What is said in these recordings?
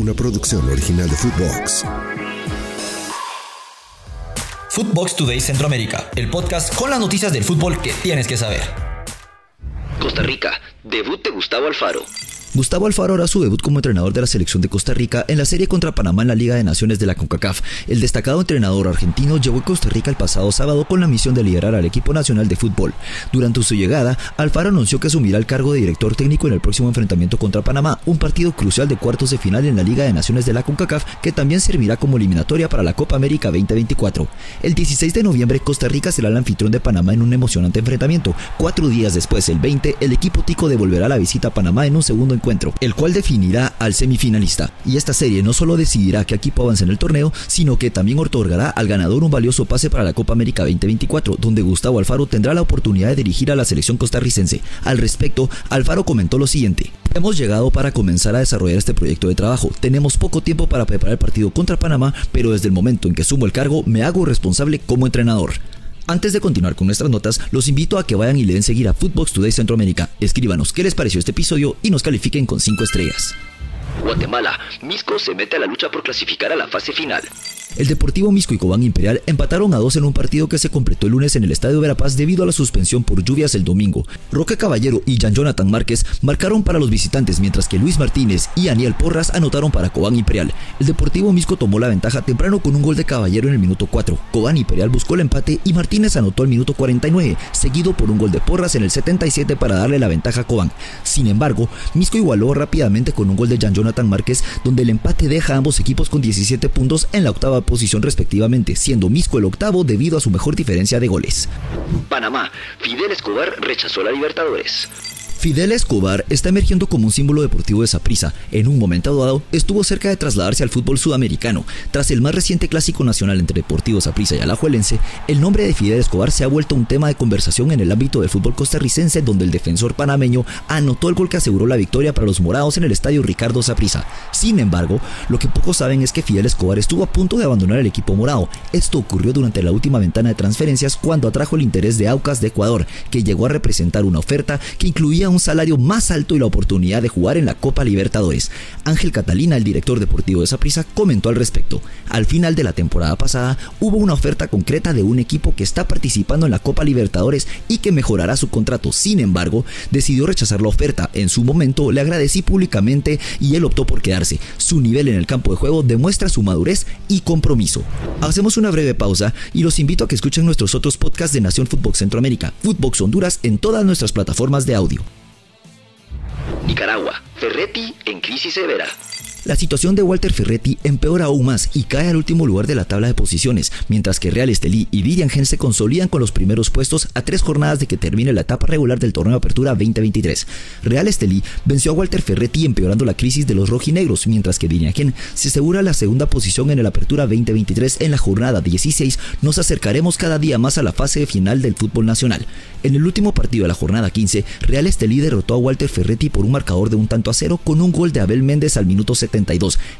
una producción original de Footbox. Footbox Today Centroamérica, el podcast con las noticias del fútbol que tienes que saber. Costa Rica, debut de Gustavo Alfaro. Gustavo Alfaro hará su debut como entrenador de la selección de Costa Rica en la serie contra Panamá en la Liga de Naciones de la CONCACAF. El destacado entrenador argentino llegó a Costa Rica el pasado sábado con la misión de liderar al equipo nacional de fútbol. Durante su llegada, Alfaro anunció que asumirá el cargo de director técnico en el próximo enfrentamiento contra Panamá, un partido crucial de cuartos de final en la Liga de Naciones de la CONCACAF que también servirá como eliminatoria para la Copa América 2024. El 16 de noviembre, Costa Rica será el anfitrión de Panamá en un emocionante enfrentamiento. Cuatro días después, el 20, el equipo tico devolverá la visita a Panamá en un segundo encuentro, el cual definirá al semifinalista. Y esta serie no solo decidirá qué equipo avanza en el torneo, sino que también otorgará al ganador un valioso pase para la Copa América 2024, donde Gustavo Alfaro tendrá la oportunidad de dirigir a la selección costarricense. Al respecto, Alfaro comentó lo siguiente. Hemos llegado para comenzar a desarrollar este proyecto de trabajo. Tenemos poco tiempo para preparar el partido contra Panamá, pero desde el momento en que sumo el cargo me hago responsable como entrenador. Antes de continuar con nuestras notas, los invito a que vayan y le den seguir a Footbox Today Centroamérica. Escríbanos qué les pareció este episodio y nos califiquen con 5 estrellas. Guatemala, Misco se mete a la lucha por clasificar a la fase final. El Deportivo Misco y Cobán Imperial empataron a dos en un partido que se completó el lunes en el Estadio Verapaz debido a la suspensión por lluvias el domingo. Roque Caballero y Jan Jonathan Márquez marcaron para los visitantes, mientras que Luis Martínez y Aniel Porras anotaron para Cobán Imperial. El Deportivo Misco tomó la ventaja temprano con un gol de Caballero en el minuto 4. Cobán Imperial buscó el empate y Martínez anotó al minuto 49, seguido por un gol de Porras en el 77 para darle la ventaja a Cobán. Sin embargo, Misco igualó rápidamente con un gol de Jan Jonathan Márquez, donde el empate deja a ambos equipos con 17 puntos en la octava posición respectivamente, siendo Misco el octavo debido a su mejor diferencia de goles. Panamá, Fidel Escobar rechazó la Libertadores. Fidel Escobar está emergiendo como un símbolo deportivo de Saprissa. En un momento dado, estuvo cerca de trasladarse al fútbol sudamericano. Tras el más reciente clásico nacional entre Deportivo Saprissa y Alajuelense, el nombre de Fidel Escobar se ha vuelto un tema de conversación en el ámbito del fútbol costarricense, donde el defensor panameño anotó el gol que aseguró la victoria para los morados en el estadio Ricardo Saprissa. Sin embargo, lo que pocos saben es que Fidel Escobar estuvo a punto de abandonar el equipo morado. Esto ocurrió durante la última ventana de transferencias cuando atrajo el interés de Aucas de Ecuador, que llegó a representar una oferta que incluía un salario más alto y la oportunidad de jugar en la Copa Libertadores. Ángel Catalina, el director deportivo de Saprissa, comentó al respecto. Al final de la temporada pasada hubo una oferta concreta de un equipo que está participando en la Copa Libertadores y que mejorará su contrato. Sin embargo, decidió rechazar la oferta. En su momento le agradecí públicamente y él optó por quedarse. Su nivel en el campo de juego demuestra su madurez y compromiso. Hacemos una breve pausa y los invito a que escuchen nuestros otros podcasts de Nación Fútbol Centroamérica, Footbox Honduras en todas nuestras plataformas de audio. Nicaragua, Ferretti en crisis severa. La situación de Walter Ferretti empeora aún más y cae al último lugar de la tabla de posiciones, mientras que Real Estelí y Vivian Gen se consolidan con los primeros puestos a tres jornadas de que termine la etapa regular del torneo de Apertura 2023. Real Estelí venció a Walter Ferretti empeorando la crisis de los rojinegros, mientras que Vivian Gen se asegura la segunda posición en el Apertura 2023 en la jornada 16. Nos acercaremos cada día más a la fase final del fútbol nacional. En el último partido de la jornada 15, Real Estelí derrotó a Walter Ferretti por un marcador de un tanto a cero con un gol de Abel Méndez al minuto 70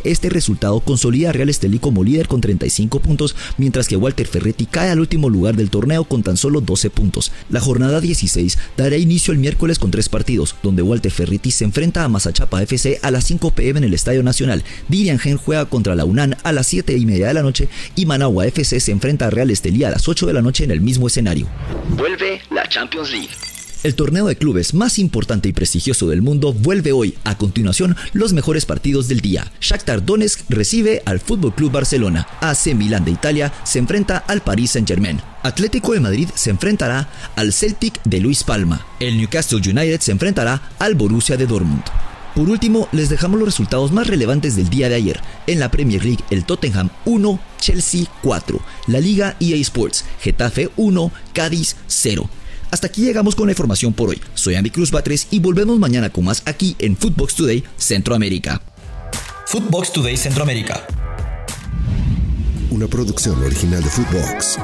este resultado consolida a Real Estelí como líder con 35 puntos, mientras que Walter Ferretti cae al último lugar del torneo con tan solo 12 puntos. La jornada 16 dará inicio el miércoles con tres partidos, donde Walter Ferretti se enfrenta a Mazachapa FC a las 5 pm en el Estadio Nacional, Dirian Gen juega contra la UNAN a las 7 y media de la noche y Managua FC se enfrenta a Real Estelí a las 8 de la noche en el mismo escenario. Vuelve la Champions League. El torneo de clubes más importante y prestigioso del mundo vuelve hoy. A continuación, los mejores partidos del día. Shakhtar Donetsk recibe al Fútbol Club Barcelona. AC Milán de Italia se enfrenta al Paris Saint-Germain. Atlético de Madrid se enfrentará al Celtic de Luis Palma. El Newcastle United se enfrentará al Borussia de Dortmund. Por último, les dejamos los resultados más relevantes del día de ayer. En la Premier League, el Tottenham 1, Chelsea 4. La Liga EA Sports, Getafe 1, Cádiz 0. Hasta aquí llegamos con la información por hoy. Soy Andy Cruz Batres y volvemos mañana con más aquí en Footbox Today Centroamérica. Footbox Today Centroamérica. Una producción original de Footbox.